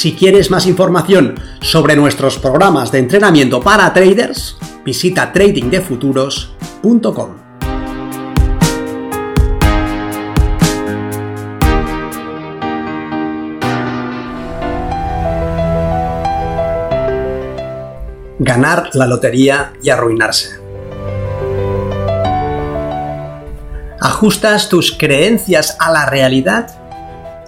Si quieres más información sobre nuestros programas de entrenamiento para traders, visita tradingdefuturos.com. Ganar la lotería y arruinarse. ¿Ajustas tus creencias a la realidad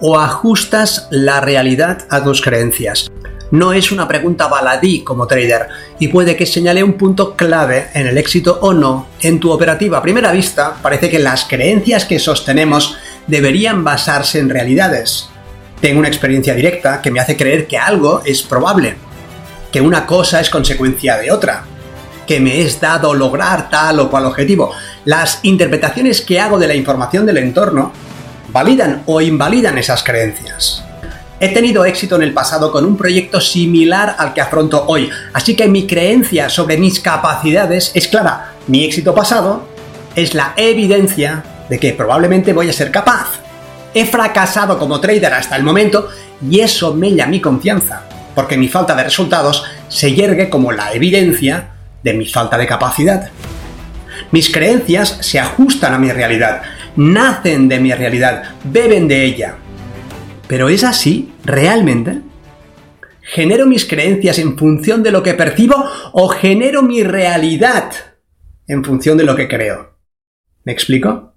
o ajustas la realidad a tus creencias? No es una pregunta baladí como trader y puede que señale un punto clave en el éxito o no en tu operativa. A primera vista, parece que las creencias que sostenemos deberían basarse en realidades. Tengo una experiencia directa que me hace creer que algo es probable, que una cosa es consecuencia de otra, que me es dado lograr tal o cual objetivo. Las interpretaciones que hago de la información del entorno validan o invalidan esas creencias. He tenido éxito en el pasado con un proyecto similar al que afronto hoy, así que mi creencia sobre mis capacidades es clara. Mi éxito pasado es la evidencia de que probablemente voy a ser capaz. He fracasado como trader hasta el momento y eso mella mi confianza, porque mi falta de resultados se yergue como la evidencia de mi falta de capacidad. Mis creencias se ajustan a mi realidad nacen de mi realidad, beben de ella. ¿Pero es así realmente? ¿Genero mis creencias en función de lo que percibo o genero mi realidad en función de lo que creo? ¿Me explico?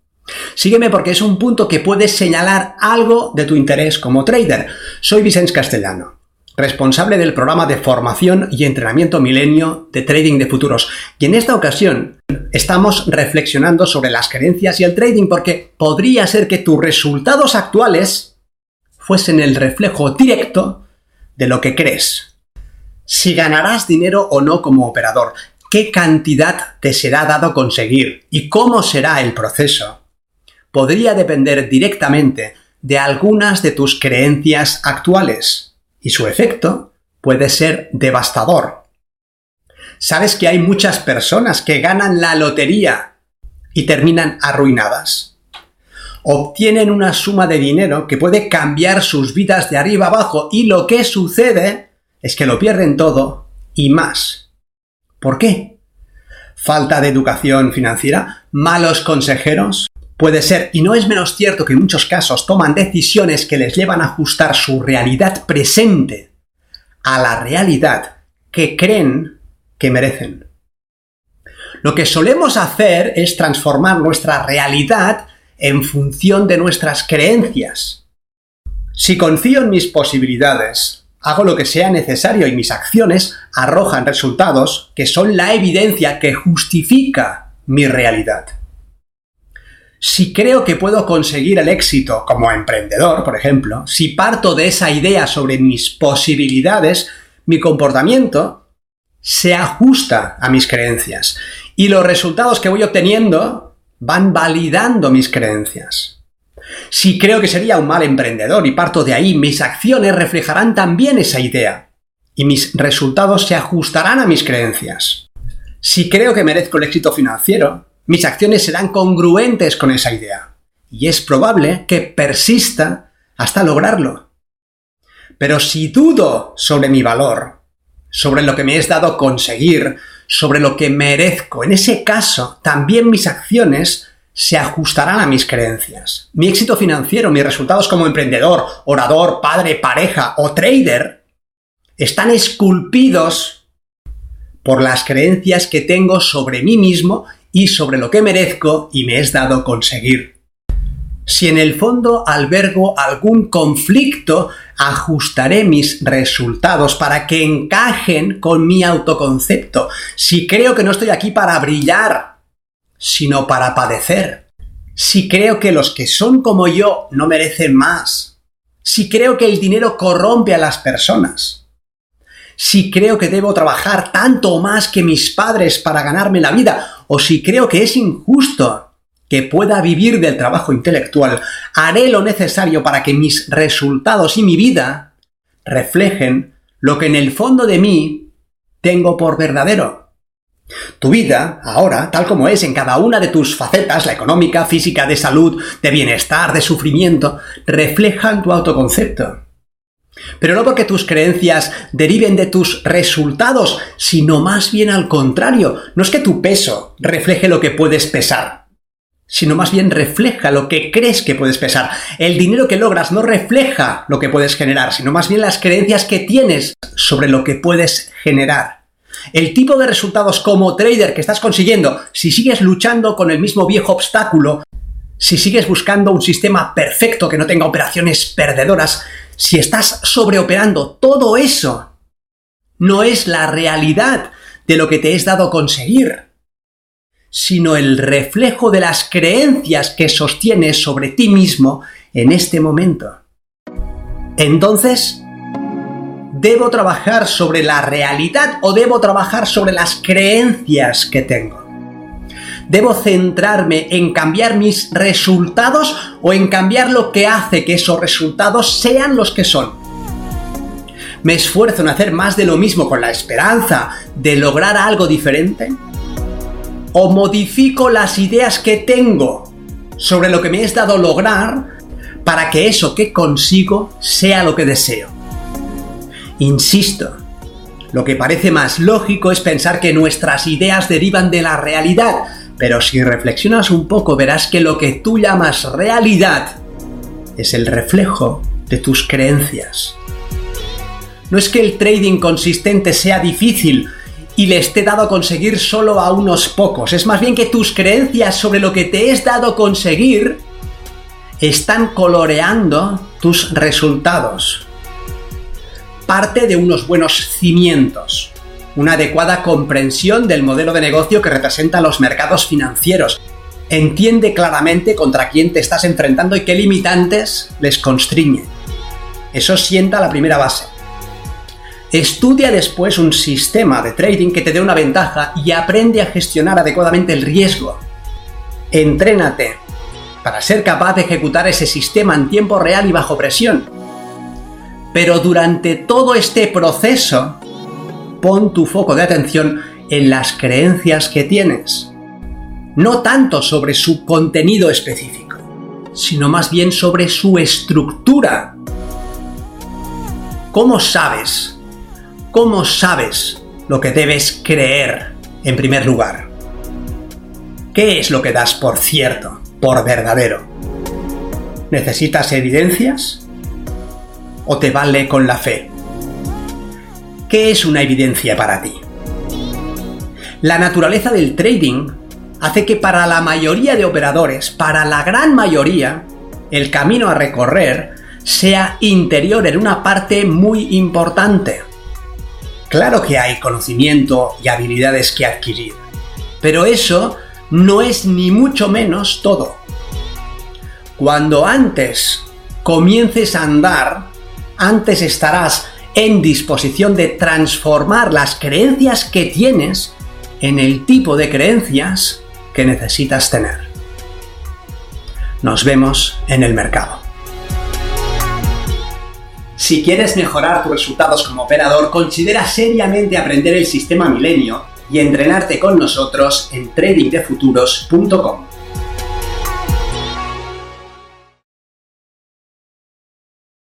Sígueme porque es un punto que puede señalar algo de tu interés como trader. Soy Vicente Castellano responsable del programa de formación y entrenamiento milenio de trading de futuros. Y en esta ocasión estamos reflexionando sobre las creencias y el trading porque podría ser que tus resultados actuales fuesen el reflejo directo de lo que crees. Si ganarás dinero o no como operador, qué cantidad te será dado conseguir y cómo será el proceso, podría depender directamente de algunas de tus creencias actuales y su efecto puede ser devastador. ¿Sabes que hay muchas personas que ganan la lotería y terminan arruinadas? Obtienen una suma de dinero que puede cambiar sus vidas de arriba abajo y lo que sucede es que lo pierden todo y más. ¿Por qué? ¿Falta de educación financiera? ¿Malos consejeros? Puede ser, y no es menos cierto que en muchos casos toman decisiones que les llevan a ajustar su realidad presente a la realidad que creen que merecen. Lo que solemos hacer es transformar nuestra realidad en función de nuestras creencias. Si confío en mis posibilidades, hago lo que sea necesario y mis acciones arrojan resultados que son la evidencia que justifica mi realidad. Si creo que puedo conseguir el éxito como emprendedor, por ejemplo, si parto de esa idea sobre mis posibilidades, mi comportamiento se ajusta a mis creencias y los resultados que voy obteniendo van validando mis creencias. Si creo que sería un mal emprendedor y parto de ahí, mis acciones reflejarán también esa idea y mis resultados se ajustarán a mis creencias. Si creo que merezco el éxito financiero, mis acciones serán congruentes con esa idea. Y es probable que persista hasta lograrlo. Pero si dudo sobre mi valor, sobre lo que me es dado conseguir, sobre lo que merezco, en ese caso también mis acciones se ajustarán a mis creencias. Mi éxito financiero, mis resultados como emprendedor, orador, padre, pareja o trader están esculpidos por las creencias que tengo sobre mí mismo y sobre lo que merezco y me es dado conseguir. Si en el fondo albergo algún conflicto, ajustaré mis resultados para que encajen con mi autoconcepto. Si creo que no estoy aquí para brillar, sino para padecer. Si creo que los que son como yo no merecen más. Si creo que el dinero corrompe a las personas. Si creo que debo trabajar tanto más que mis padres para ganarme la vida, o si creo que es injusto que pueda vivir del trabajo intelectual, haré lo necesario para que mis resultados y mi vida reflejen lo que en el fondo de mí tengo por verdadero. Tu vida, ahora, tal como es en cada una de tus facetas, la económica, física, de salud, de bienestar, de sufrimiento, reflejan tu autoconcepto. Pero no porque tus creencias deriven de tus resultados, sino más bien al contrario. No es que tu peso refleje lo que puedes pesar, sino más bien refleja lo que crees que puedes pesar. El dinero que logras no refleja lo que puedes generar, sino más bien las creencias que tienes sobre lo que puedes generar. El tipo de resultados como trader que estás consiguiendo, si sigues luchando con el mismo viejo obstáculo, si sigues buscando un sistema perfecto que no tenga operaciones perdedoras, si estás sobreoperando todo eso, no es la realidad de lo que te es dado conseguir, sino el reflejo de las creencias que sostienes sobre ti mismo en este momento. Entonces, ¿debo trabajar sobre la realidad o debo trabajar sobre las creencias que tengo? ¿Debo centrarme en cambiar mis resultados o en cambiar lo que hace que esos resultados sean los que son? ¿Me esfuerzo en hacer más de lo mismo con la esperanza de lograr algo diferente? ¿O modifico las ideas que tengo sobre lo que me es dado lograr para que eso que consigo sea lo que deseo? Insisto, lo que parece más lógico es pensar que nuestras ideas derivan de la realidad, pero si reflexionas un poco verás que lo que tú llamas realidad es el reflejo de tus creencias. No es que el trading consistente sea difícil y le esté dado a conseguir solo a unos pocos, es más bien que tus creencias sobre lo que te es dado conseguir están coloreando tus resultados. Parte de unos buenos cimientos una adecuada comprensión del modelo de negocio que representa los mercados financieros. Entiende claramente contra quién te estás enfrentando y qué limitantes les constriñe. Eso sienta la primera base. Estudia después un sistema de trading que te dé una ventaja y aprende a gestionar adecuadamente el riesgo. Entrénate para ser capaz de ejecutar ese sistema en tiempo real y bajo presión. Pero durante todo este proceso, pon tu foco de atención en las creencias que tienes. No tanto sobre su contenido específico, sino más bien sobre su estructura. ¿Cómo sabes? ¿Cómo sabes lo que debes creer en primer lugar? ¿Qué es lo que das por cierto, por verdadero? ¿Necesitas evidencias? ¿O te vale con la fe? ¿Qué es una evidencia para ti? La naturaleza del trading hace que para la mayoría de operadores, para la gran mayoría, el camino a recorrer sea interior en una parte muy importante. Claro que hay conocimiento y habilidades que adquirir, pero eso no es ni mucho menos todo. Cuando antes comiences a andar, antes estarás en disposición de transformar las creencias que tienes en el tipo de creencias que necesitas tener. Nos vemos en el mercado. Si quieres mejorar tus resultados como operador, considera seriamente aprender el sistema milenio y entrenarte con nosotros en tradingdefuturos.com.